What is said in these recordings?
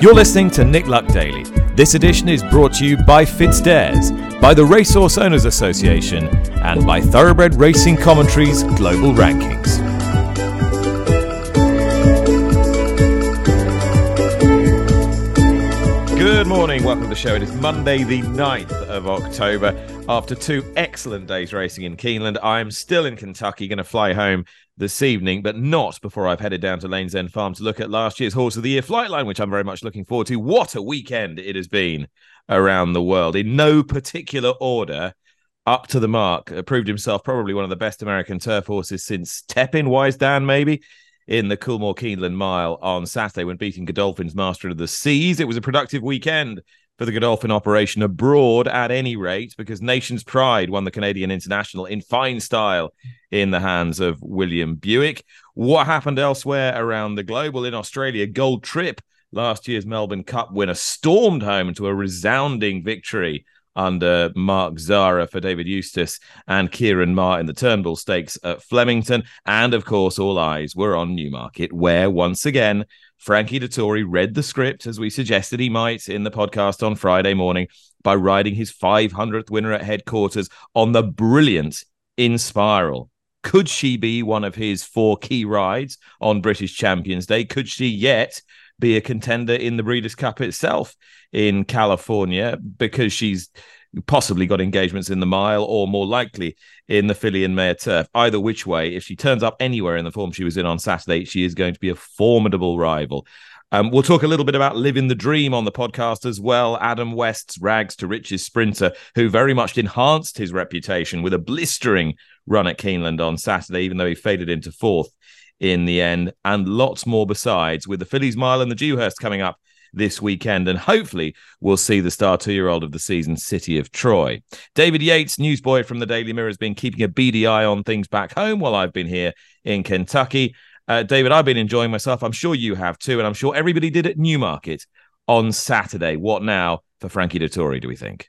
You're listening to Nick Luck Daily. This edition is brought to you by FitzDares, by the Racehorse Owners Association, and by Thoroughbred Racing Commentaries Global Rankings. Good morning, welcome to the show. It is Monday, the 9th of October. After two excellent days racing in Keeneland, I'm still in Kentucky, going to fly home this evening, but not before I've headed down to Lane's End Farm to look at last year's Horse of the Year Flightline, which I'm very much looking forward to. What a weekend it has been around the world. In no particular order, up to the mark, uh, proved himself probably one of the best American turf horses since Tepin, Wise Dan, maybe in the Coolmore Keeneland Mile on Saturday when beating Godolphin's Master of the Seas. It was a productive weekend for the Godolphin operation abroad at any rate, because Nation's Pride won the Canadian International in fine style in the hands of William Buick. What happened elsewhere around the globe? Well, in Australia, Gold Trip, last year's Melbourne Cup winner, stormed home into a resounding victory under Mark Zahra for David Eustace and Ciaron Maher in the Turnbull Stakes at Flemington. And of course, all eyes were on Newmarket, where once again Frankie Dettori read the script as we suggested he might in the podcast on Friday morning by riding his 500th winner at headquarters on the brilliant Inspiral. Could she be one of his four key rides on British Champions Day? Could she yet be a contender in the Breeders' Cup itself in California because she's possibly got engagements in the mile or more likely in the filly and mare turf. Either which way, if she turns up anywhere in the form she was in on Saturday, she is going to be a formidable rival. Um, we'll talk a little bit about live in the dream on the podcast as well. Adam West's rags to riches sprinter, who very much enhanced his reputation with a blistering run at Keeneland on Saturday, even though he faded into fourth in the end, and lots more besides, with the Fillies' Mile and the Dewhurst coming up this weekend. And hopefully, we'll see the star two year old of the season, City of Troy. David Yates, newsboy from the Daily Mirror, has been keeping a beady eye on things back home while I've been here in Kentucky. Uh, David, I've been enjoying myself. I'm sure you have too. And I'm sure everybody did at Newmarket on Saturday. What now for Frankie Dettori, do we think?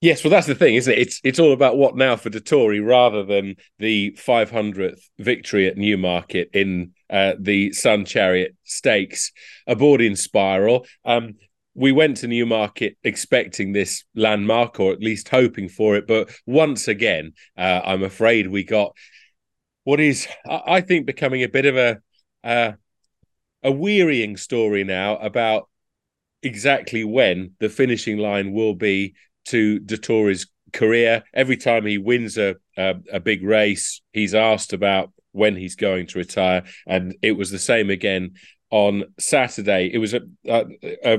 Yes, well, that's the thing, isn't it? It's it's all about what now for Dettori rather than the 500th victory at Newmarket in uh, the Sun Chariot Stakes aboard Inspiral. Um, we went to Newmarket expecting this landmark, or at least hoping for it, but once again, uh, I'm afraid we got what is, I think, becoming a bit of a uh, a wearying story now about exactly when the finishing line will be to Dettori's career. Every time he wins a, a, a big race, he's asked about when he's going to retire, and it was the same again on Saturday. It was a, a, a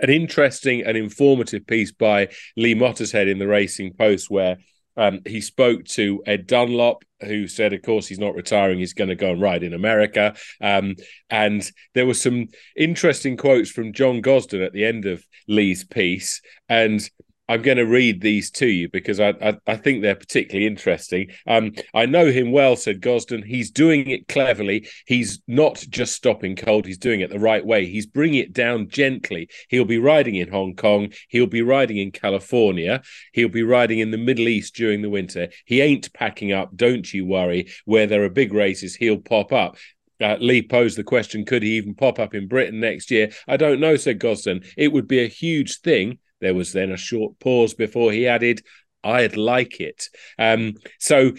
an interesting and informative piece by Lee Mottershead in the Racing Post, where um, he spoke to Ed Dunlop, who said, of course, he's not retiring. He's going to go and ride in America. Um, and there were some interesting quotes from John Gosden at the end of Lee's piece. And I'm going to read these to you because I, I, I think they're particularly interesting. Um, I know him well, said Gosden. He's doing it cleverly. He's not just stopping cold, he's doing it the right way. He's bringing it down gently. He'll be riding in Hong Kong. He'll be riding in California. He'll be riding in the Middle East during the winter. He ain't packing up, don't you worry. Where there are big races, he'll pop up. Uh, Lee posed the question could he even pop up in Britain next year? I don't know, said Gosden. It would be a huge thing there was then a short pause before he added, I'd like it. Um, so,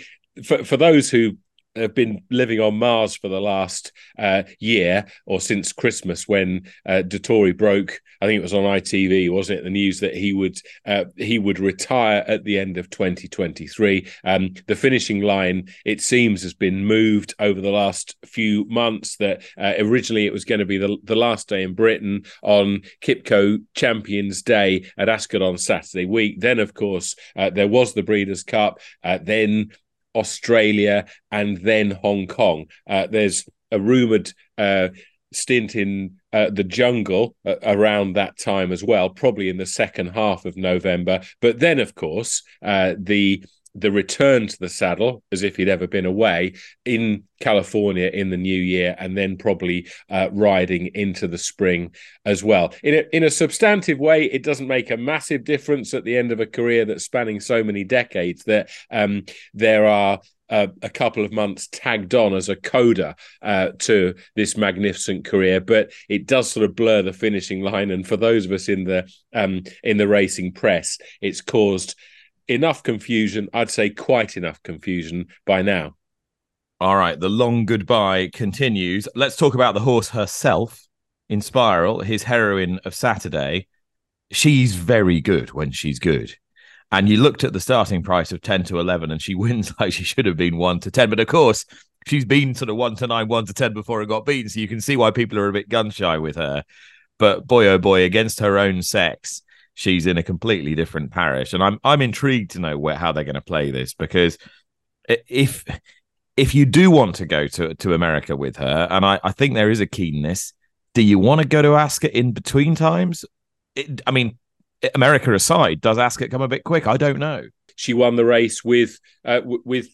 for, for those who have been living on Mars for the last uh, year or since Christmas when uh, Dettori broke. I think it was on ITV, wasn't it? The news that he would uh, he would retire at the end of 2023. Um, the finishing line, it seems, has been moved over the last few months. That uh, originally it was going to be the, the last day in Britain on Qipco Champions Day at Ascot on Saturday week. Then, of course, uh, there was the Breeders' Cup. Uh, then Australia, and then Hong Kong. Uh, there's a rumored uh, stint in uh, the jungle uh, around that time as well, probably in the second half of November. But then, of course, uh, the the return to the saddle as if he'd ever been away in California in the new year, and then probably uh, riding into the spring as well. In a, in a substantive way, it doesn't make a massive difference at the end of a career that's spanning so many decades that um, there are uh, a couple of months tagged on as a coda uh, to this magnificent career, but it does sort of blur the finishing line. And for those of us in the um, in the racing press, it's caused enough confusion. I'd say quite enough confusion by now. All right, the long goodbye continues. Let's talk about the horse herself. Inspiral, his heroine of Saturday. She's very good when she's good. And you looked at the starting price of 10 to 11, and she wins like she should have been 1 to 10. But of course, she's been sort of 1 to 9, 1 to 10 before it got beaten. So you can see why people are a bit gun shy with her. But boy, oh boy, against her own sex, she's in a completely different parish. And I'm I'm intrigued to know where, how they're going to play this because if if you do want to go to, to America with her, and I, I think there is a keenness, do you want to go to Ascot in between times? It, I mean, America aside, does Ascot come a bit quick? I don't know. She won the race with uh, w- with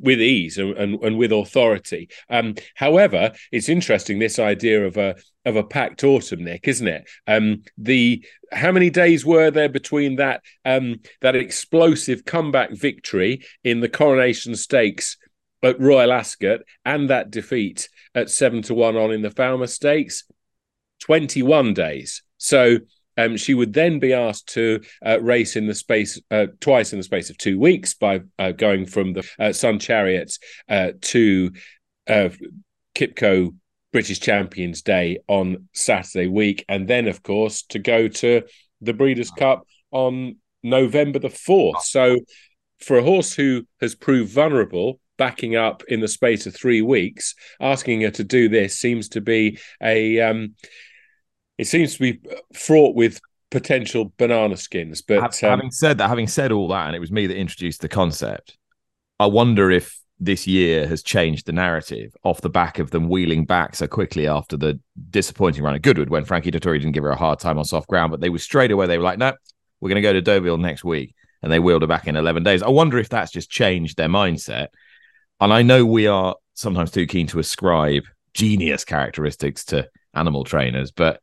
with ease and, and, and with authority. Um, however, it's interesting this idea of a of a packed autumn, Nick, isn't it? Um, the how many days were there between that um, that explosive comeback victory in the Coronation Stakes at Royal Ascot and that defeat at seven to one on in the Falmouth Stakes? Twenty one days. So um, she would then be asked to uh, race in the space uh, twice in the space of two weeks by uh, going from the uh, Sun Chariots uh, to uh, Qipco British Champions Day on Saturday week, and then, of course, to go to the Breeders' Cup on November the fourth. So, for a horse who has proved vulnerable backing up in the space of three weeks, asking her to do this seems to be a um, it seems to be fraught with potential banana skins. But um, having said that, having said all that, and it was me that introduced the concept, I wonder if this year has changed the narrative off the back of them wheeling back so quickly after the disappointing run at Goodwood when Frankie Dettori didn't give her a hard time on soft ground, but they were straight away, they were like, no, we're going to go to Deauville next week. And they wheeled her back in 11 days. I wonder if that's just changed their mindset. And I know we are sometimes too keen to ascribe genius characteristics to animal trainers, but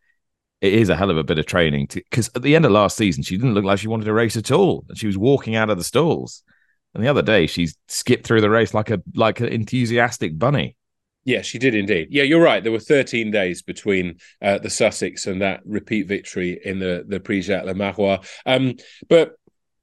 it is a hell of a bit of training because at the end of last season she didn't look like she wanted to race at all. And she was walking out of the stalls. And the other day she skipped through the race like a like an enthusiastic bunny. Yeah she did indeed. Yeah you're right. There were 13 days between uh, the sussex and that repeat victory in the the prix jacques le marois. Um, but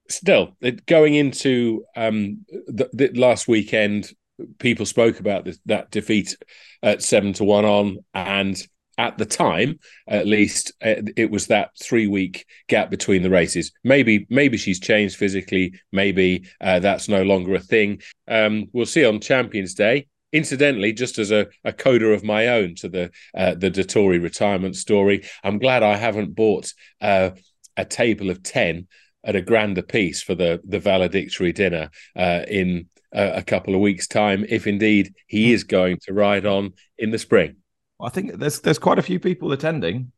still going into um, the, the last weekend people spoke about this, that defeat at seven to one on and at the time, at least, uh, it was that three week gap between the races. Maybe, maybe she's changed physically. Maybe uh, that's no longer a thing. Um, we'll see on Champions Day. Incidentally, just as a, a coda of my own to the uh, the Dettori retirement story, I'm glad I haven't bought uh, a table of ten at a grand apiece for the the valedictory dinner uh, in a couple of weeks' time, if indeed he is going to ride on in the spring. I think there's there's quite a few people attending,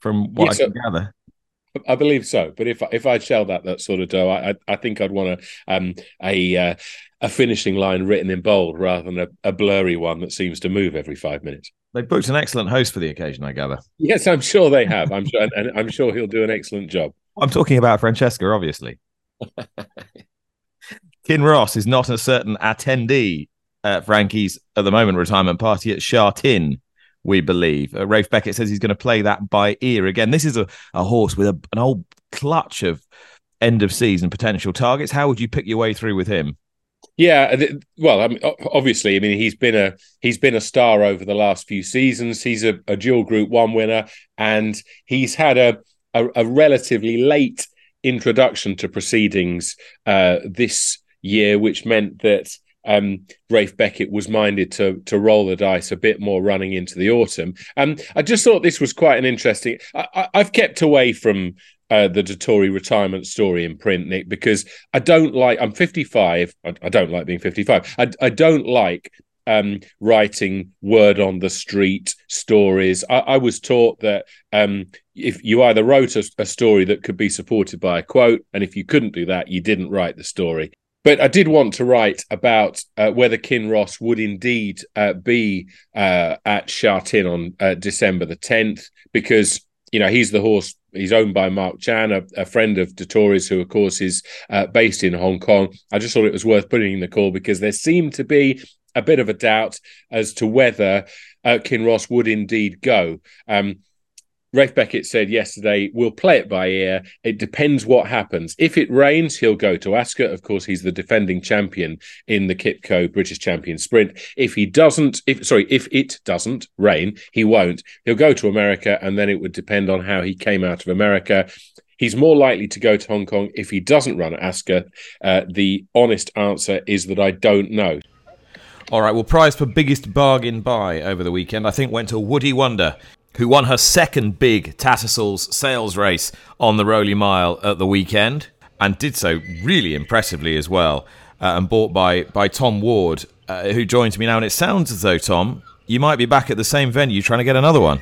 from what yes, I can gather. I believe so, but if if I'd shelled out that sort of dough, I I think I'd want a um a uh, a finishing line written in bold rather than a, a blurry one that seems to move every five minutes. They booked an excellent host for the occasion, I gather. Yes, I'm sure they have. I'm sure, and I'm sure he'll do an excellent job. I'm talking about Francesca, obviously. Kinross is not a certain attendee uh, Frankie's at the moment retirement party at Sha Tin, we believe. Uh, Ralph Beckett says he's going to play that by ear again. This is a, a horse with a, an old clutch of end of season potential targets. How would you pick your way through with him? Yeah, well, I mean, obviously, I mean, he's been a he's been a star over the last few seasons. He's a, a dual Group One winner, and he's had a a, a relatively late introduction to proceedings uh, this year, which meant that um, Ralph Beckett was minded to to roll the dice a bit more running into the autumn. Um, I just thought this was quite an interesting. I, have kept away from uh, the Dettori retirement story in print, Nick, because I don't like. I'm 55. I, I don't like being 55. I, I don't like um, writing word on the street stories. I, I was taught that um, if you either wrote a, a, story that could be supported by a quote, and if you couldn't do that, you didn't write the story. But I did want to write about uh, whether Kinross would indeed uh, be uh, at Sha Tin on uh, December the 10th, because you know he's the horse. He's owned by Mark Chan, a, a friend of Dettori's, who of course is uh, based in Hong Kong. I just thought it was worth putting in the call because there seemed to be a bit of a doubt as to whether uh, Kinross would indeed go. Um, Ralph Beckett said yesterday, we'll play it by ear. It depends what happens. If it rains, he'll go to Ascot. Of course, he's the defending champion in the Qipco British Champion Sprint. If he doesn't, if sorry, if it doesn't rain, he won't. He'll go to America, and then it would depend on how he came out of America. He's more likely to go to Hong Kong if he doesn't run at Ascot. Uh, the honest answer is that I don't know. All right, well, prize for biggest bargain buy over the weekend, I think, went to Woodhay Wonder who won her second big Tattersalls sales race on the Rowley Mile at the weekend and did so really impressively as well. Uh, and bought by by Tom Ward, uh, who joins me now. And it sounds as though Tom, you might be back at the same venue trying to get another one.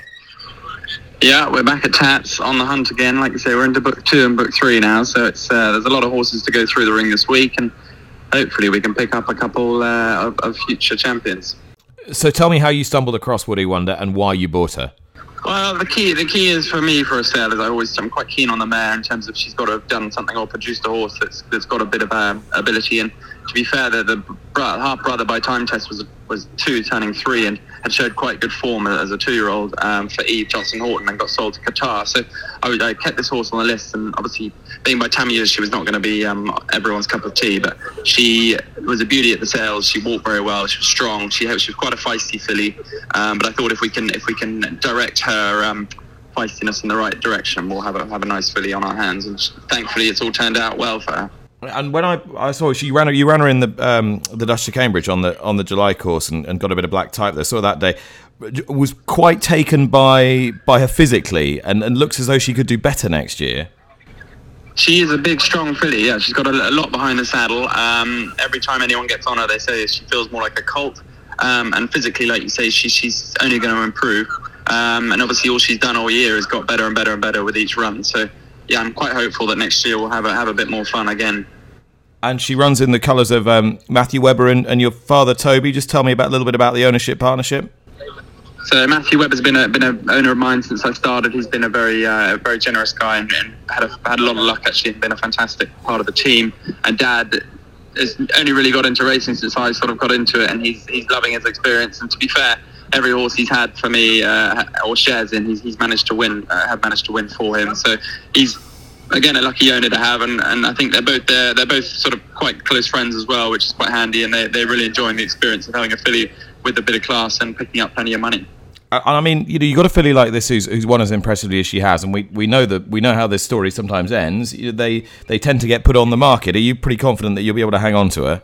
Yeah, we're back at Tats on the hunt again. Like you say, we're into book two and book three now, so it's uh, there's a lot of horses to go through the ring this week, and hopefully we can pick up a couple uh, of, of future champions. So tell me how you stumbled across Woodhay Wonder and why you bought her. Well, the key the key is for me for a sale is I always I'm quite keen on the mare in terms of she's got to have done something or produced a horse that's that's got a bit of uh, ability. And to be fair, the, the half brother by time test was was two turning three and had showed quite good form as a two year old um, for Eve Johnson Houghton and got sold to Qatar. So I, I, kept this horse on the list and obviously being by years she was not going to be um, everyone's cup of tea, but she was a beauty at the sales. She walked very well. She was strong. She, she was quite a feisty filly. Um, but I thought if we can if we can direct her um, feistiness in the right direction, we'll have a have a nice filly on our hands. And thankfully, it's all turned out well for her. And when I, I saw she ran you ran her in the um, the Duchess of Cambridge on the on the July course and, and got a bit of black type there. Saw that day was quite taken by by her physically and, and looks as though she could do better next year. She is a big, strong filly. Yeah, she's got a, a lot behind the saddle. Um, every time anyone gets on her, they say she feels more like a colt. Um, and physically, like you say, she, she's only going to improve. Um, and obviously, all she's done all year has got better and better and better with each run. So yeah, I'm quite hopeful that next year we'll have a, have a bit more fun again. And she runs in the colours of um, Matthew Webber and, and your father Toby. Just tell me about a little bit about the ownership partnership. So Matthew Webber's been a been an owner of mine since I started. He's been a very uh, very generous guy and, and, had a, had a lot of luck actually. Been a fantastic part of the team. And Dad has only really got into racing since I sort of got into it, and he's he's loving his experience. And to be fair, every horse he's had for me uh, or shares in, he's, he's managed to win, uh, have managed to win for him. So he's again a lucky owner to have, and, and I think they're both they're, they're both sort of quite close friends as well, which is quite handy, and they they're really enjoying the experience of having a filly with a bit of class and picking up plenty of money. I mean, you know, you've got a filly like this who's, who's won as impressively as she has, and we, we know that we know how this story sometimes ends. They they tend to get put on the market. Are you pretty confident that you'll be able to hang on to her?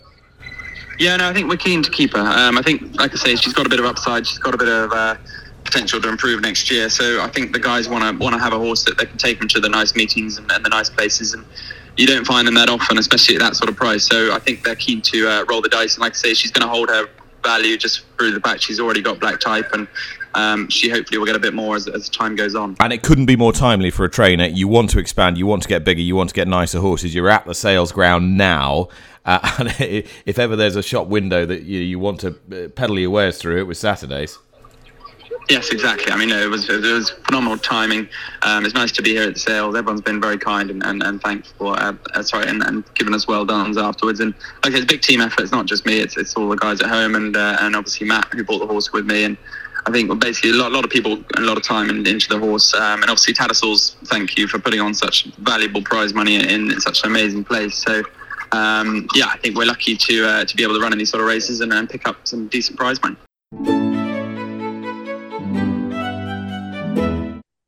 Yeah, no, I think we're keen to keep her. Um, I think, like I say, she's got a bit of upside. She's got a bit of uh, potential to improve next year. So I think the guys want to want to have a horse that they can take them to the nice meetings and, and, the nice places. And you don't find them that often, especially at that sort of price. So I think they're keen to uh, roll the dice. And like I say, she's going to hold her value just through the fact she's already got black type and um, she hopefully will get a bit more as, as time goes on. And it couldn't be more timely for a trainer. You want to expand, you want to get bigger, you want to get nicer horses. You're at the sales ground now. Uh, and if ever there's a shop window that you, you want to uh, pedal your wares through, it was Saturdays. Yes, exactly. I mean, it was it was phenomenal timing. Um, it's nice to be here at the sales. Everyone's been very kind and, and, and thankful. Uh, uh, sorry, and, and given us well done afterwards. And like it's a big team effort. It's not just me. It's it's all the guys at home and uh, and obviously Matt who bought the horse with me. And I think basically a lot, a lot of people and a lot of time in, into the horse. Um, and obviously Tattersalls, thank you for putting on such valuable prize money in, in such an amazing place. So um, yeah, I think we're lucky to uh, to be able to run in these sort of races and, and pick up some decent prize money.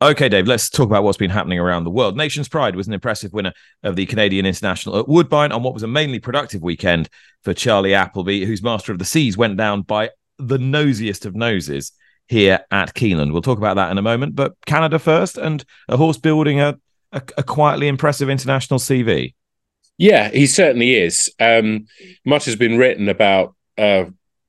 Okay, Dave, let's talk about what's been happening around the world. Nation's Pride was an impressive winner of the Canadian International at Woodbine on what was a mainly productive weekend for Charlie Appleby, whose Master of the Seas went down by the nosiest of noses here at Keeneland. We'll talk about that in a moment, but Canada first and a horse building a, a, a quietly impressive international CV. Yeah, he certainly is. Um, much has been written about uh,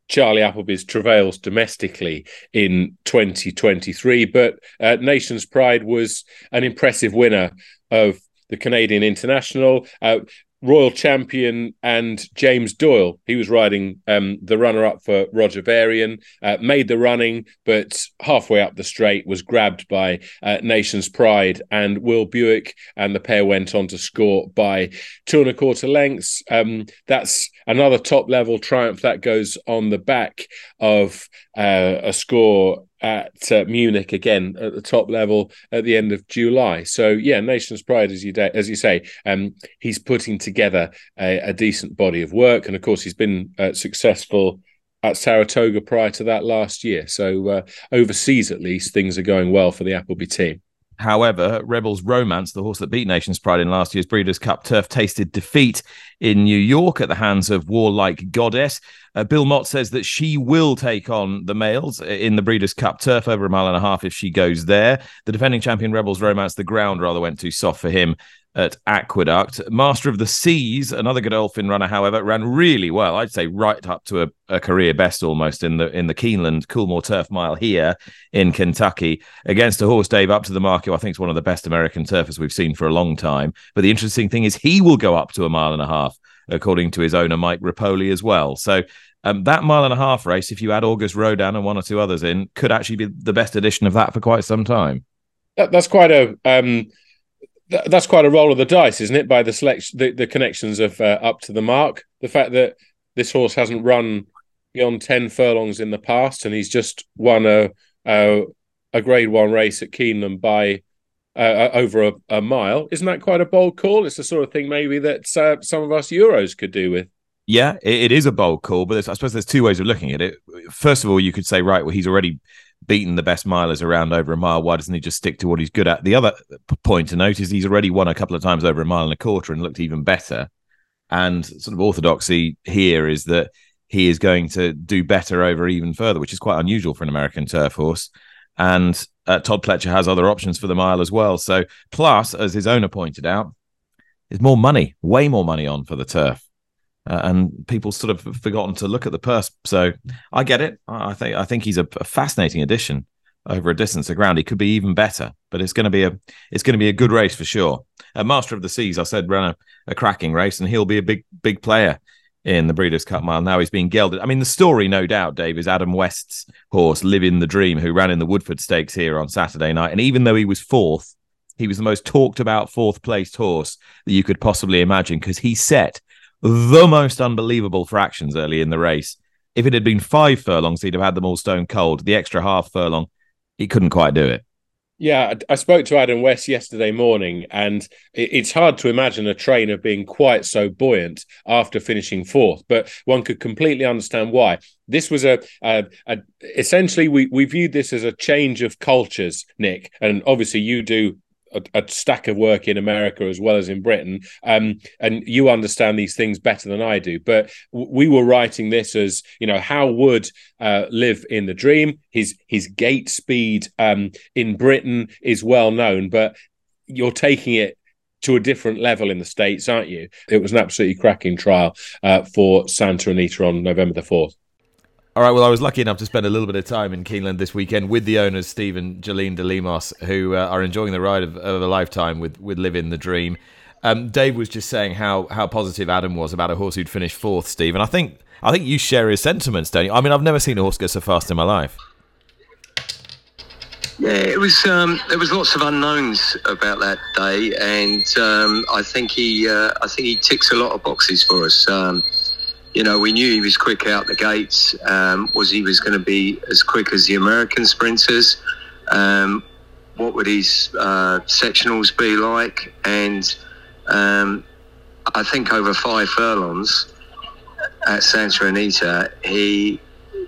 Charlie Appleby's travails domestically in 2023, but uh, Nation's Pride was an impressive winner of the Canadian International. Uh, Royal Champion and James Doyle. He was riding um, the runner up for Roger Varian, uh, made the running, but halfway up the straight was grabbed by uh, Nation's Pride and Will Buick, and the pair went on to score by two and a quarter lengths. Um, that's another top level triumph that goes on the back of uh, a score at uh, Munich again at the top level at the end of July. So yeah, Nation's Pride, as you de- as you say, um, he's putting together a, a, decent body of work, and of course he's been uh, successful at Saratoga prior to that last year. So uh, overseas, at least, things are going well for the Appleby team. However, Rebels Romance, the horse that beat Nation's Pride in last year's Breeders' Cup Turf, tasted defeat in New York at the hands of Warlike Goddess. Uh, Bill Mott says that she will take on the males in the Breeders' Cup Turf over a mile and a half if she goes there. The defending champion Rebels Romance, the ground rather went too soft for him at Aqueduct. Master of the Seas, another Godolphin runner, however, ran really well. I'd say right up to a, a, career best almost in the in the Keeneland Coolmore Turf Mile here in Kentucky against a horse Dave up to the mark, who I think is one of the best American turfers we've seen for a long time. But the interesting thing is he will go up to a mile and a half, according to his owner Mike Repole as well. So um, that mile and a half race, if you add Auguste Rodin and one or two others in, could actually be the best edition of that for quite some time. That, that's quite a um, that's quite a roll of the dice, isn't it? By the selection, the, the connections of uh, up to the mark, the fact that this horse hasn't run beyond ten furlongs in the past, and he's just won a a, a Grade One race at Keeneland by uh, uh, over a, a, mile. Isn't that quite a bold call? It's the sort of thing maybe that uh, some of us Euros could do with. Yeah, it, it is a bold call, but I suppose there's two ways of looking at it. First of all, you could say, right, well, he's already beaten the best milers around over a mile. Why doesn't he just stick to what he's good at? The other point to note is he's already won a couple of times over a mile and a quarter and looked even better. And sort of orthodoxy here is that he is going to do better over even further, which is quite unusual for an American turf horse. And uh, Todd Pletcher has other options for the mile as well. So, plus, as his owner pointed out, there's more money, way more money on for the turf uh, and people sort of forgotten to look at the purse. So I get it. I think I think he's a, a fascinating addition over a distance of ground. He could be even better, but it's going to be a it's going to be a good race for sure. A Master of the Seas, I said, ran a, a cracking race, and he'll be a big big player in the Breeders' Cup Mile. Now he's being gelded. I mean, the story, no doubt, Dave, is Adam West's horse, Live in The Dream, who ran in the Woodford Stakes here on Saturday night. And even though he was fourth, he was the most talked about fourth placed horse that you could possibly imagine because he set the most unbelievable fractions early in the race. If it had been five furlongs, he'd have had them all stone cold. The extra half furlong, he couldn't quite do it. Yeah, I spoke to Adam West yesterday morning, and it's hard to imagine a trainer being quite so buoyant after finishing fourth. But one could completely understand why. This was a, a, a essentially we we viewed this as a change of cultures, Nick, and obviously you do a, a, stack of work in America as well as in Britain, um, and you understand these things better than I do. But we were writing this as you know how would uh, live in the dream. His his gate speed um, in Britain is well known, but you're taking it to a different level in the states, aren't you? It was an absolutely cracking trial uh, for Santa Anita on November the fourth. All right. Well, I was lucky enough to spend a little bit of time in Keeneland this weekend with the owners, Steve and de Lemos, who uh, are enjoying the ride of, of, a lifetime with with Live in The Dream. Um, Dave was just saying how how positive Adam was about a horse who'd finished fourth, Steve, and I think I think you share his sentiments, don't you? I mean, I've never seen a horse go so fast in my life. Yeah, it was. Um, there was lots of unknowns about that day, and um, I think he, uh, I think he ticks a lot of boxes for us. Um, you know, we knew he was quick out the gates. Um, was he was going to be as quick as the American sprinters? Um, what would his uh, sectionals be like? And um, I think over five furlongs at Santa Anita, he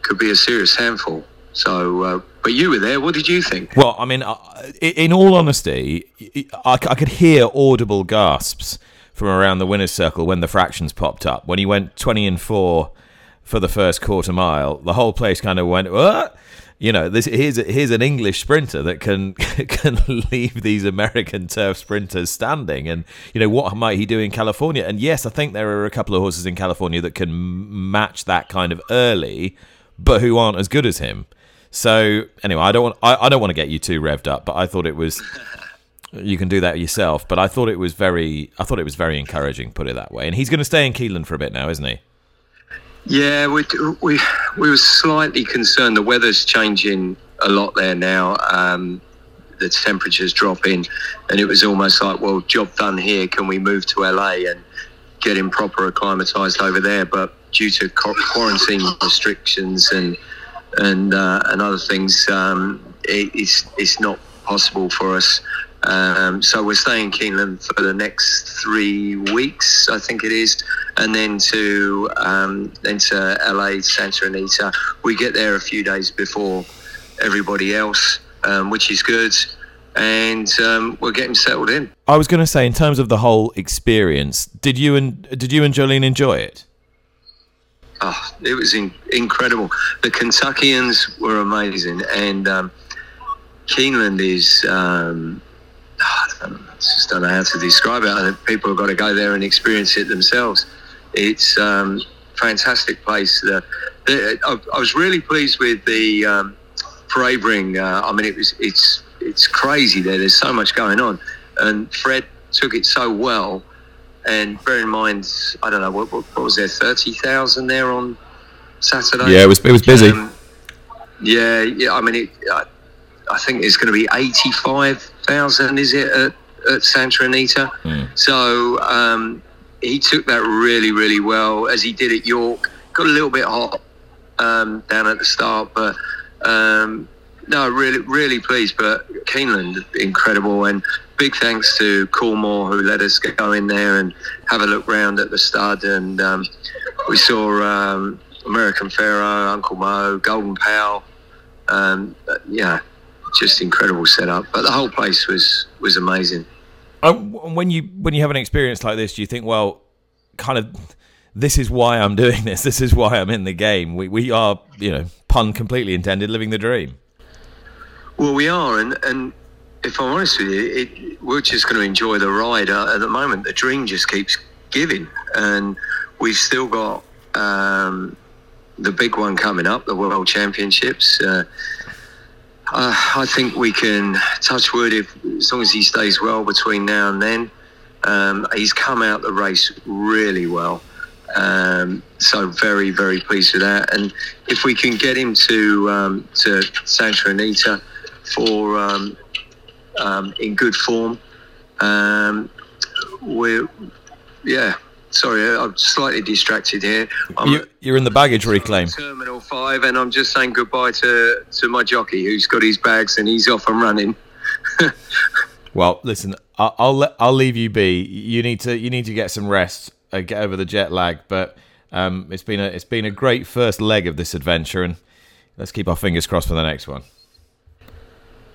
could be a serious handful. So, uh, but you were there. What did you think? Well, I mean, uh, in all honesty, I, I could hear audible gasps from around the winner's circle when the fractions popped up. When he went 20 and 4 for the first quarter mile, the whole place kind of went, what? You know, this here's here's an English sprinter that can can leave these American turf sprinters standing, and you know what might he do in California? And yes, I think there are a couple of horses in California that can match that kind of early, but who aren't as good as him. So anyway, I don't want I, I don't want to get you too revved up, but I thought it was you can do that yourself. But I thought it was very, I thought it was very encouraging. Put it that way. And he's going to stay in Keeneland for a bit now, isn't he? Yeah, we we we were slightly concerned. The weather's changing a lot there now. Um, the temperatures dropping, and it was almost like, well, job done here. Can we move to LA and get him proper acclimatized over there? But due to quarantine restrictions and and uh, and other things, um, it, it's it's not possible for us. Um, so we're staying in Keeneland for the next three weeks, I think it is, and then to um, then to LA, Santa Anita. We get there a few days before everybody else, um, which is good, and um, we're getting settled in. I was going to say, in terms of the whole experience, did you and did you and Jolene enjoy it? Oh, it was in, incredible. The Kentuckians were amazing, and um, Keeneland is. Um, just don't know how to describe it. I think people have got to go there and experience it themselves. It's um, fantastic place. The, the, I, I, was really pleased with the um, parade ring. Uh, I mean, it was it's it's crazy there. There's so much going on, and Fred took it so well. And bear in mind, I don't know what, what, what was there, thirty thousand there on Saturday. Yeah, it was it was busy. Um, yeah, yeah. I mean, it, I, I think it's going to be eighty-five thousand. Is it at, at Santa Anita? Mm. So um, he took that really, really well, as he did at York. Got a little bit hot um, down at the start, but um, no, really, really pleased. But Keeneland, incredible, and big thanks to Coolmore who let us go in there and have a look round at the stud, and um, we saw um, American Pharoah, Uncle Mo, Golden Pal. Um, yeah, just incredible setup. But the whole place was was amazing. Uh, when you when you have an experience like this, do you think, well, kind of, this is why I'm doing this. This is why I'm in the game. We we are, you know, pun completely intended, living the dream. Well, we are, and and if I'm honest with you, it, we're just going to enjoy the ride. Uh, at the moment, the dream just keeps giving, and we've still got um, the big one coming up, the World Championships. Uh, uh, I think we can touch wood if as long as he stays well between now and then. Um, he's come out the race really well. Um, so very, very pleased with that. And if we can get him to um, to Santa Anita for um, um, in good form, um, we're yeah. Sorry, I'm slightly distracted here. I'm you, are in the baggage reclaim. Terminal five, and I'm just saying goodbye to to my jockey who's got his bags and he's off and running. well, listen, I'll I'll, I'll leave you be. You need to you need to get some rest, uh, get over the jet lag. But um, it's been a it's been a great first leg of this adventure, and let's keep our fingers crossed for the next one.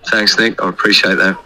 Thanks, Nick. I appreciate that.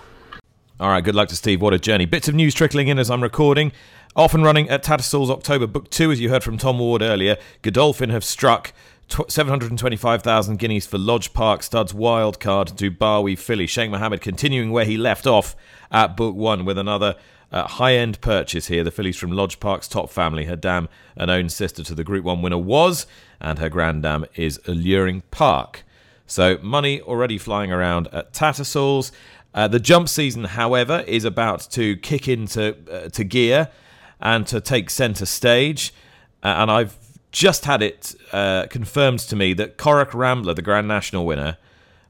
All right, good luck to Steve. What a journey. Bits of news trickling in as I'm recording. Off and running at Tattersalls October Book 2, as you heard from Tom Ward earlier. Godolphin have struck 725,000 guineas for Lodge Park Studs wildcard Dubawi filly. Sheikh Mohammed continuing where he left off at Book 1 with another uh, high end purchase here. The fillies from Lodge Park's top family. Her dam, an own sister to the Group 1 winner, was, and her granddam is Alluring Park. So money already flying around at Tattersalls. Uh, the jump season, however, is about to kick into uh, to gear and to take centre stage. Uh, and I've just had it uh, confirmed to me that Corach Rambler, the Grand National winner,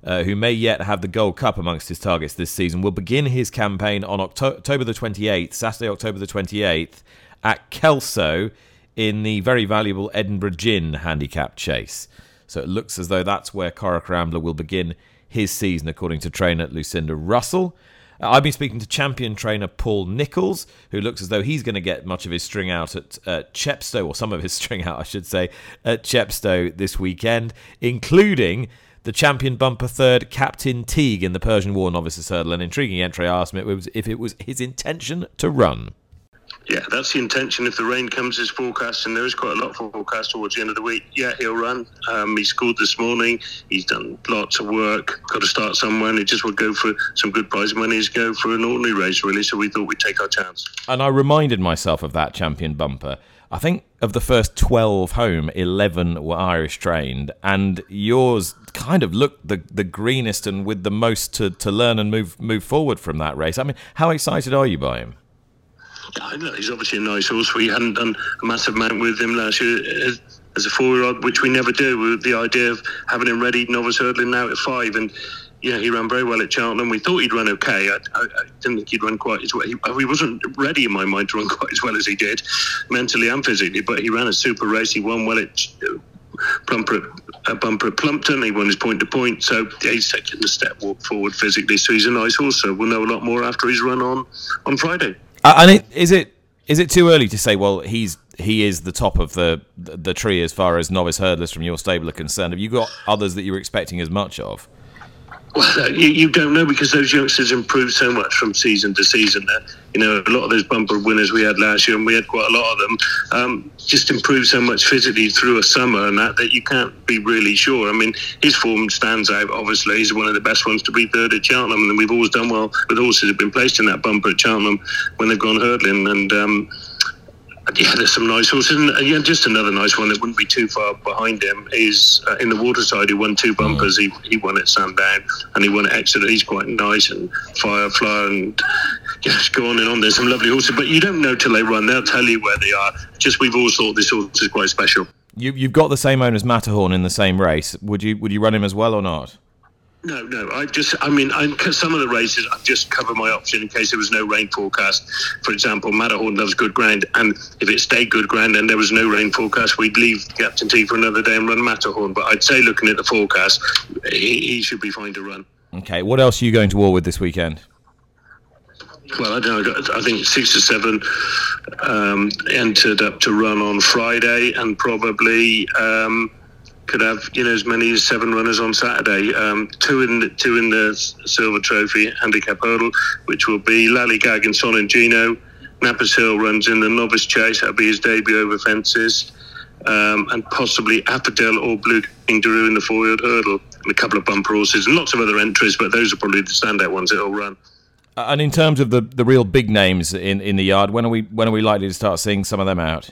uh, who may yet have the Gold Cup amongst his targets this season, will begin his campaign on October the 28th, Saturday, October the 28th, at Kelso in the very valuable Edinburgh Gin handicap chase. So it looks as though that's where Corach Rambler will begin his season, according to trainer Lucinda Russell. Uh, I've been speaking to champion trainer Paul Nicholls, who looks as though he's going to get much of his string out at uh, Chepstow, or some of his string out, I should say, at Chepstow this weekend, including the champion bumper third, Captain Teague, in the Persian War Novices Hurdle. An intriguing entry. I asked him if it was his intention to run. Yeah, that's the intention. If the rain comes as forecast, and there is quite a lot forecast towards the end of the week, yeah, he'll run. Um, he scored this morning. He's done lots of work. Got to start somewhere, and he just would go for some good prize money. Is go for an ordinary race, really. So we thought we'd take our chance. And I reminded myself of that champion bumper. I think of the first 12 home, 11 were Irish trained, and yours kind of looked the, the greenest and with the most to, to learn and move move forward from that race. I mean, how excited are you by him? He's obviously a nice horse. We hadn't done a massive amount with him last year as, a four-year-old, which we never do. With the idea of having him ready, novice hurdling now at five, and yeah, he ran very well at Cheltenham. We thought he'd run okay. I, I, I didn't think he'd run quite as well. He, he, wasn't ready in my mind to run quite as well as he did, mentally and physically. But he ran a super race. He won well at Plumper, uh, bumper at Plumpton. He won his point to point, so he's taking a step forward physically. So he's a nice horse. So we'll know a lot more after he's run on on Friday. And it, is it is it too early to say? Well, he's he is the top of the the tree as far as novice hurdlers from your stable are concerned. Have you got others that you were expecting as much of? Well, you, you, don't know because those youngsters improve so much from season to season. Uh, you know, a lot of those bumper winners we had last year, and we had quite a lot of them, um, just improve so much physically through a summer and that that you can't be really sure. I mean, his form stands out. Obviously, he's one of the best ones to be third at Cheltenham, and we've always done well with horses who've been placed in that bumper at Cheltenham when they've gone hurdling. And um, yeah, there's some nice horses. And yeah, just another nice one that wouldn't be too far behind him is uh, Inthewaterside, He won two bumpers. Mm. He, he won at Sandown and he won at Exeter. He's quite nice and Firefly and yes, go on and on. There's some lovely horses, but you don't know till they run. They'll tell you where they are. Just we've all thought this horse is quite special. You, you've got the same owner as Matterhorn in the same race. Would you would you run him as well or not? No, no. I just, I mean, I, some of the races I just cover my option in case there was no rain forecast. For example, Matterhorn loves good ground, and if it stayed good ground and there was no rain forecast, we'd leave Captain Teague for another day and run Matterhorn. But I'd say, looking at the forecast, he, he should be fine to run. Okay. What else are you going to war with this weekend? well, I don't know, I think six or seven um, entered up to run on Friday, and probably um, could have you know as many as seven runners on Saturday. Um, two in the, two in the Silver Trophy handicap hurdle, which will be Lallygag and Sonigino. Knappers Hill runs in the novice chase. That'll be his debut over fences. Um, and possibly Affordel or Blue King Daru in the four-year hurdle, and a couple of bumper horses, and lots of other entries, but those are probably the standout ones that'll run. And in terms of the, the real big names in, in the yard, when are we when are we likely to start seeing some of them out?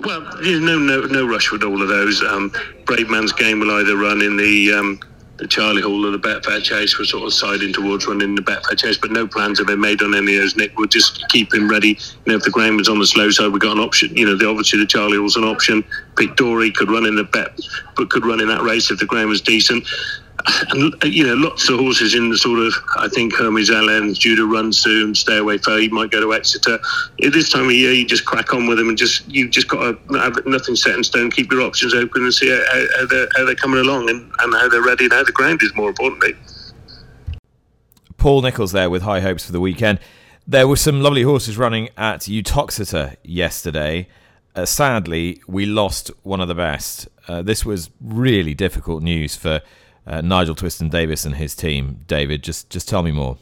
Well, no, no, no rush with all of those. Um, game will either run in the um, the Charlie Hall or the Betfair Chase. We're sort of siding towards running the Betfair Chase, but no plans have been made on any of those. Nick, we'll just keep him ready. You know, if the ground was on the slow side, we've got an option. You know, the, obviously the Charlie Hall's an option. Pic D'Orhy could run in the bet, but could run in that race if the ground was decent and you know, lots of horses in the sort of. I think Hermes Allen's due to run soon. Stay Away Fay. He might go to Exeter. At this time of year, you just crack on with them and just you just got to have nothing set in stone. Keep your options open and see how, how, they're, how they're coming along and, and how they're ready and how the ground is. More importantly. Paul Nicholls there with high hopes for the weekend. There were some lovely horses running at Uttoxeter yesterday. Uh, sadly, we lost one of the best. Uh, this was really difficult news for uh, Nigel Twiston-Davies and his team. David, just just tell me more.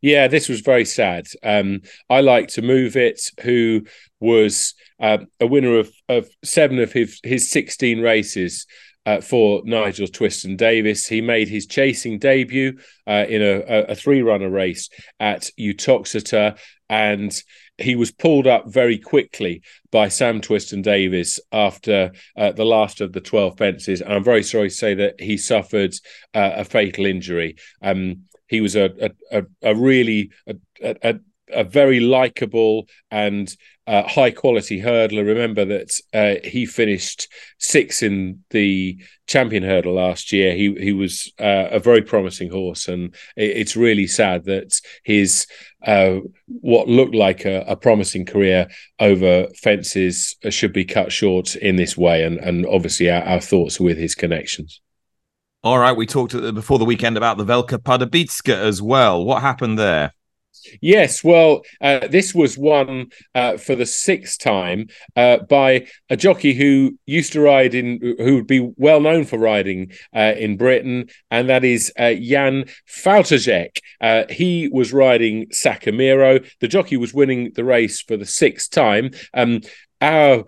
Yeah, this was very sad. Um, I like to move it. Who was uh, a winner of, of seven of his his sixteen races uh, for Nigel Twiston-Davies. He made his chasing debut uh, in a, a, three runner race at Uttoxeter, and he was pulled up very quickly by Sam Twiston-Davies after uh, the last of the 12 fences. And I'm very sorry to say that he suffered uh, a fatal injury. Um, he was a, a, a really a, a, a very likable and uh, high quality hurdler. Remember that uh, he finished sixth in the champion hurdle last year. He he was uh, a very promising horse, and it, it's really sad that his uh, what looked like a, a, promising career over fences should be cut short in this way. And and obviously our, our thoughts with his connections. All right, we talked before the weekend about the Velka Pardubicka as well. What happened there? Yes, well, uh, this was won uh, for the sixth time uh, by a jockey who used to ride in, who would be well known for riding uh, in Britain, and that is uh, Jan Faltejsek. Uh, he was riding Sacamiro. The jockey was winning the race for the sixth time. Um, our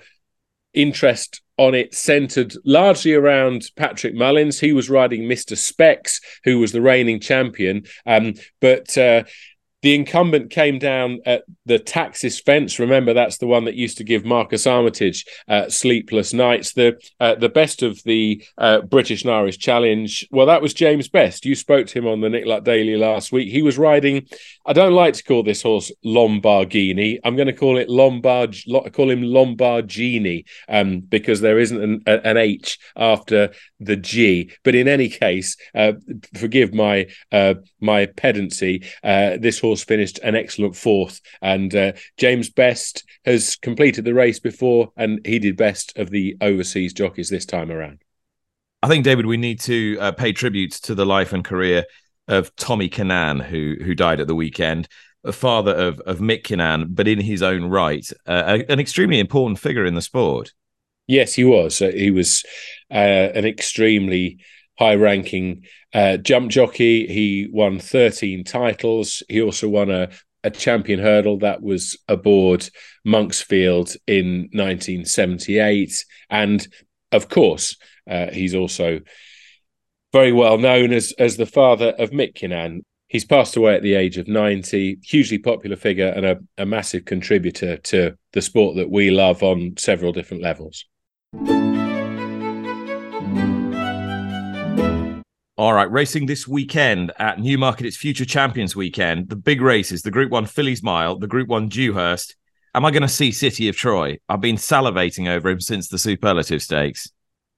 interest on it centered largely around Patrick Mullins. He was riding Mr. Specs, who was the reigning champion. Um, but uh, the incumbent came down at the Taxis fence. Remember, that's the one that used to give Marcus Armitage uh, sleepless nights. The uh, the best of the uh, British and Irish Challenge. Well, that was James Best. You spoke to him on the Nick Luck Daily last week. He was riding. I don't like to call this horse Lombardini. I'm going to call it Lombard. Call him Lombardini um, because there isn't an, an, H after the G. But in any case, uh, forgive my uh, my pedancy. Uh, this horse course, finished an excellent fourth. And uh, James Best has completed the race before, and he did best of the overseas jockeys this time around. I think, David, we need to uh, pay tribute to the life and career of Tommy Kinane, who who died at the weekend, a father of of Mick Kinane, but in his own right, uh, an extremely important figure in the sport. Yes, he was. Uh, he was uh, an extremely high ranking uh, jump jockey. He won 13 titles. He also won a, a champion hurdle that was aboard Monksfield in 1978. And of course, uh, he's also very well known as, as the father of Mick Kinane. He's passed away at the age of 90, hugely popular figure and a, a massive contributor to the sport that we love on several different levels. All right, racing this weekend at Newmarket, it's Future Champions weekend. The big races, the Group 1 Fillies' Mile, the Group 1 Dewhurst. Am I going to see City of Troy? I've been salivating over him since the Superlative Stakes.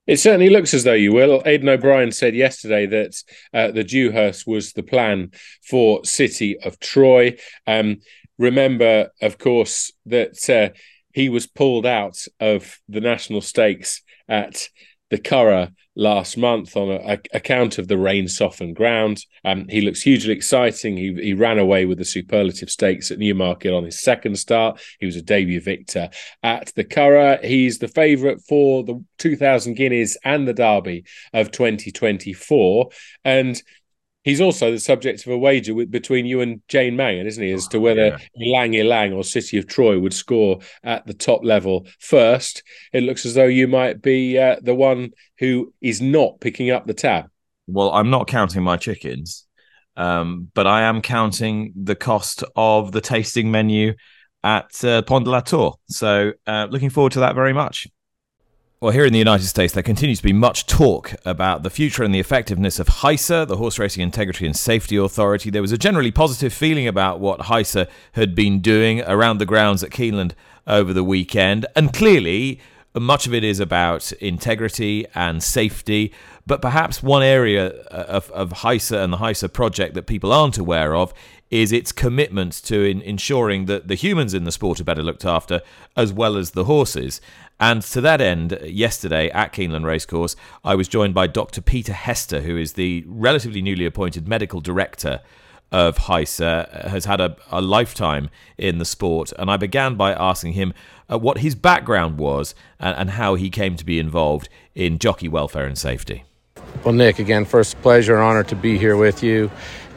It certainly looks as though you will. Aidan O'Brien said yesterday that uh, the Dewhurst was the plan for City of Troy. Um, remember, of course, that uh, he was pulled out of the national stakes at the Curragh last month on a, a, account of the rain softened ground. Um, he looks hugely exciting. He, he ran away with the superlative stakes at Newmarket on his second start. He was a debut victor at the Curragh. He's the favourite for the 2,000 guineas and the Derby of 2024. And He's also the subject of a wager with, between you and Jane Mangan, isn't he, as to whether yeah. Ylang Ylang or City of Troy would score at the top level first. It looks as though you might be uh, the one who is not picking up the tab. Well, I'm not counting my chickens, um, but I am counting the cost of the tasting menu at uh, Pont de la Tour. So, uh, looking forward to that very much. Well, here in the United States, there continues to be much talk about the future and the effectiveness of HISA, the Horse Racing Integrity and Safety Authority. There was a generally positive feeling about what HISA had been doing around the grounds at Keeneland over the weekend. And clearly, much of it is about integrity and safety. But perhaps one area uh, of, of HISA and the HISA project that people aren't aware of is its commitment to in ensuring that the humans in the sport are better looked after, as well as the horses. And to that end, yesterday at Keeneland Racecourse, I was joined by Dr. Peter Hester, who is the relatively newly appointed medical director of HISA, has had a, a lifetime in the sport. And I began by asking him uh, what his background was and, and how he came to be involved in jockey welfare and safety. Well, Nick, again, first pleasure, and honor to be here with you.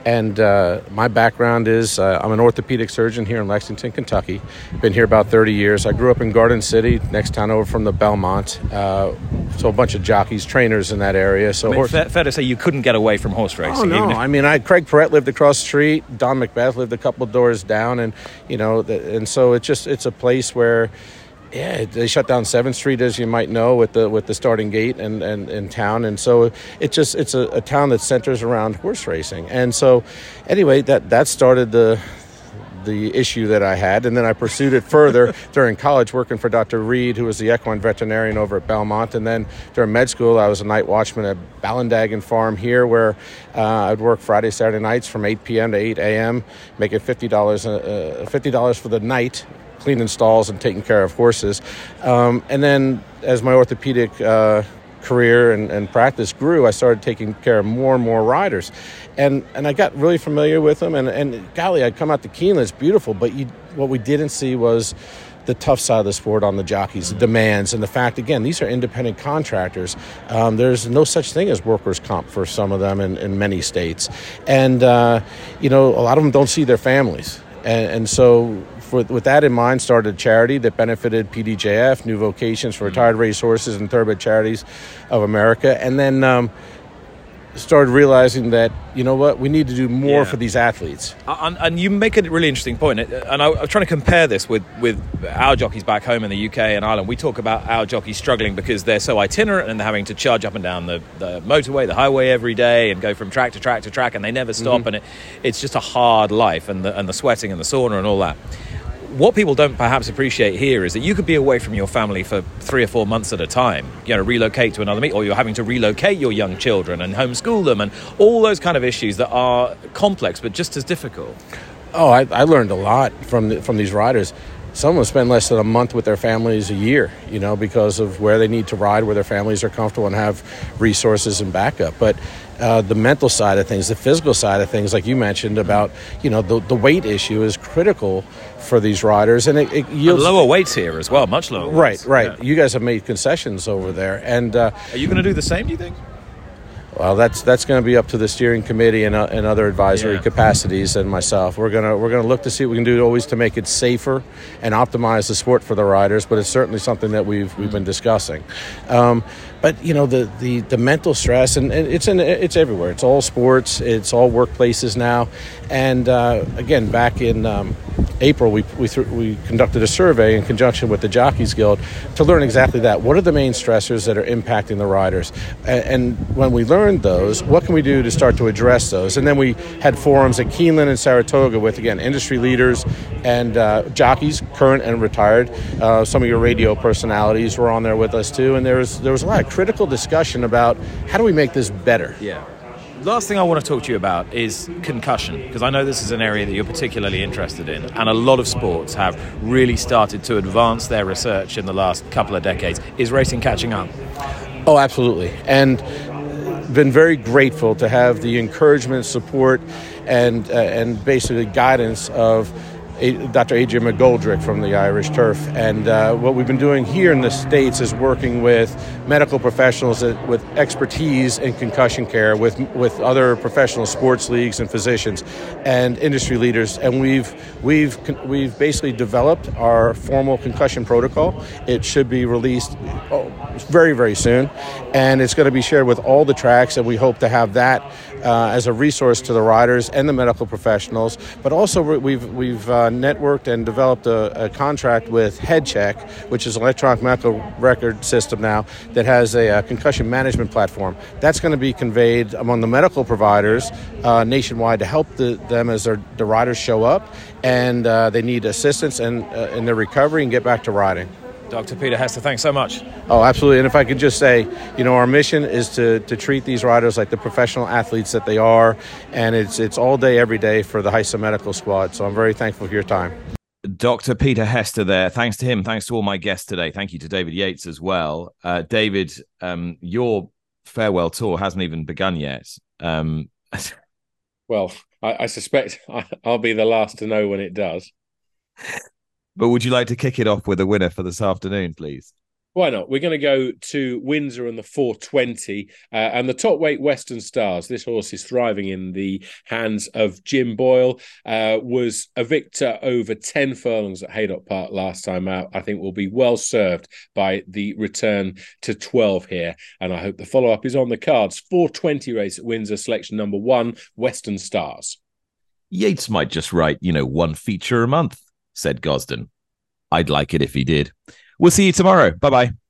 And uh, my background is uh, I'm an orthopedic surgeon here in Lexington, Kentucky. Been here about 30 years. I grew up in Garden City, next town over from the Belmont. Uh, so a bunch of jockeys, trainers in that area. So I mean, horse- fair, fair, to say you couldn't get away from horse racing. Oh no! If- I mean, I Craig Perret lived across the street. Don Macbeth lived a couple doors down, and you know, the, and so it's just it's a place where yeah, they shut down Seventh Street, as you might know, with the with the starting gate and and in town, and so it just it's a, a, town that centers around horse racing, and so anyway, that that started the the issue that I had, and then I pursued it further during college, working for Dr. Reed, who was the equine veterinarian over at Belmont, and then during med school, I was a night watchman at Ballandagan Farm here, where uh, I'd work Friday, Saturday nights from 8 p.m. to 8 a.m., making fifty dollars uh, fifty dollars for the night cleaning stalls and taking care of horses. Um, and then as my orthopedic uh, career and, and practice grew, I started taking care of more and more riders, and and I got really familiar with them. And and golly, I'd come out to Keeneland, it's beautiful, but you what we didn't see was the tough side of the sport on the jockeys, the demands, and the fact again these are independent contractors. Um, there's no such thing as workers' comp for some of them in, in many states, and uh, you know a lot of them don't see their families, and, and so. For, with that in mind, started a charity that benefited PDJF, New Vocations for Retired Racehorses, and Thoroughbred Charities of America, and then um, started realizing that you know what we need to do more Yeah. for these athletes. And, and you make a really interesting point, and I, I'm trying to compare this with, with our jockeys back home in the UK and Ireland. We talk about our jockeys struggling because they're so itinerant and they're having to charge up and down the, the motorway, the highway every day, and go from track to track to track, and they never stop, mhm. and it, it's just a hard life, and the, and the sweating and the sauna and all that. What people don't perhaps appreciate here is that you could be away from your family for three or four months at a time, you know, relocate to another meet, or you're having to relocate your young children and homeschool them, and all those kind of issues that are complex but just as difficult. Oh, I, I learned a lot from the, from these riders. Some will spend less than a month with their families a year, you know, because of where they need to ride, where their families are comfortable and have resources and backup. But uh, the mental side of things, the physical side of things, like you mentioned about, you know, the, the weight issue is critical for these riders, and it, it And lower weights here as well, much lower. Right, weights. right. Yeah. You guys have made concessions over there, and uh, Are you going to do the same? Do you think? well, that's that's going to be up to the steering committee and, uh, and other advisory Yeah. capacities and myself. We're gonna we're gonna look to see what we can do always to make it safer and optimize the sport for the riders. But it's certainly something that we've we've been discussing. Um, but you know the, the, the mental stress and, it's in it's everywhere. It's all sports. It's all workplaces now. And uh, again, back in um, April, we we, th- we conducted a survey in conjunction with the Jockeys Guild to learn exactly that. What are the main stressors that are impacting the riders? And, and when we learned those, what can we do to start to address those? And then we had forums at Keeneland and Saratoga with again industry leaders and uh, jockeys, current and retired. Uh, some of your radio personalities were on there with us too, and there was there was a lot of critical discussion about how do we make this better. Yeah. Last thing I want to talk to you about is concussion, because I know this is an area that you're particularly interested in, and a lot of sports have really started to advance their research in the last couple of decades. Is racing catching up? Oh, absolutely. And been very grateful to have the encouragement, support, and uh, and basically guidance of Dr. Adrian McGoldrick from the Irish Turf. And uh, what we've been doing here in the States is working with medical professionals that, with expertise in concussion care, with, with other professional sports leagues and physicians and industry leaders. And we've, we've, we've basically developed our formal concussion protocol. It should be released oh, very, very soon. And it's going to be shared with all the tracks. And we hope to have that uh, as a resource to the riders and the medical professionals. But also, we- we've, we've uh, networked and developed a, a contract with HeadCheck, which is an electronic medical record system now that has a, uh concussion management platform. That's going to be conveyed among the medical providers uh, nationwide to help the, them as their, the riders show up and uh, they need assistance and, uh, in their recovery and get back to riding. Dr. Peter Hester, thanks so much. Oh, absolutely. And if I could just say, you know, our mission is to, to treat these riders like the professional athletes that they are. And it's, it's all day, every day for the HISA Medical Squad. So I'm very thankful for your time. Dr. Peter Hester there. Thanks to him. Thanks to all my guests today. Thank you to David Yates as well. Uh, David, um, your farewell tour hasn't even begun yet. Um, Well, I, I suspect I, I'll be the last to know when it does. But would you like to kick it off with a winner for this afternoon, please? Why not? We're going to go to Windsor and the 420 uh, and the top weight Western Stars. This horse is thriving in the hands of Jim Boyle. Uh, was a victor over 10 furlongs at Haydock Park last time out. I think will be well served by the return to 12 here. And I hope the follow up is on the cards. 420 race at Windsor, selection number one, Western Stars. Yates might just write, you know, one feature a month, said Gosden. I'd like it if he did. We'll see you tomorrow. Bye bye.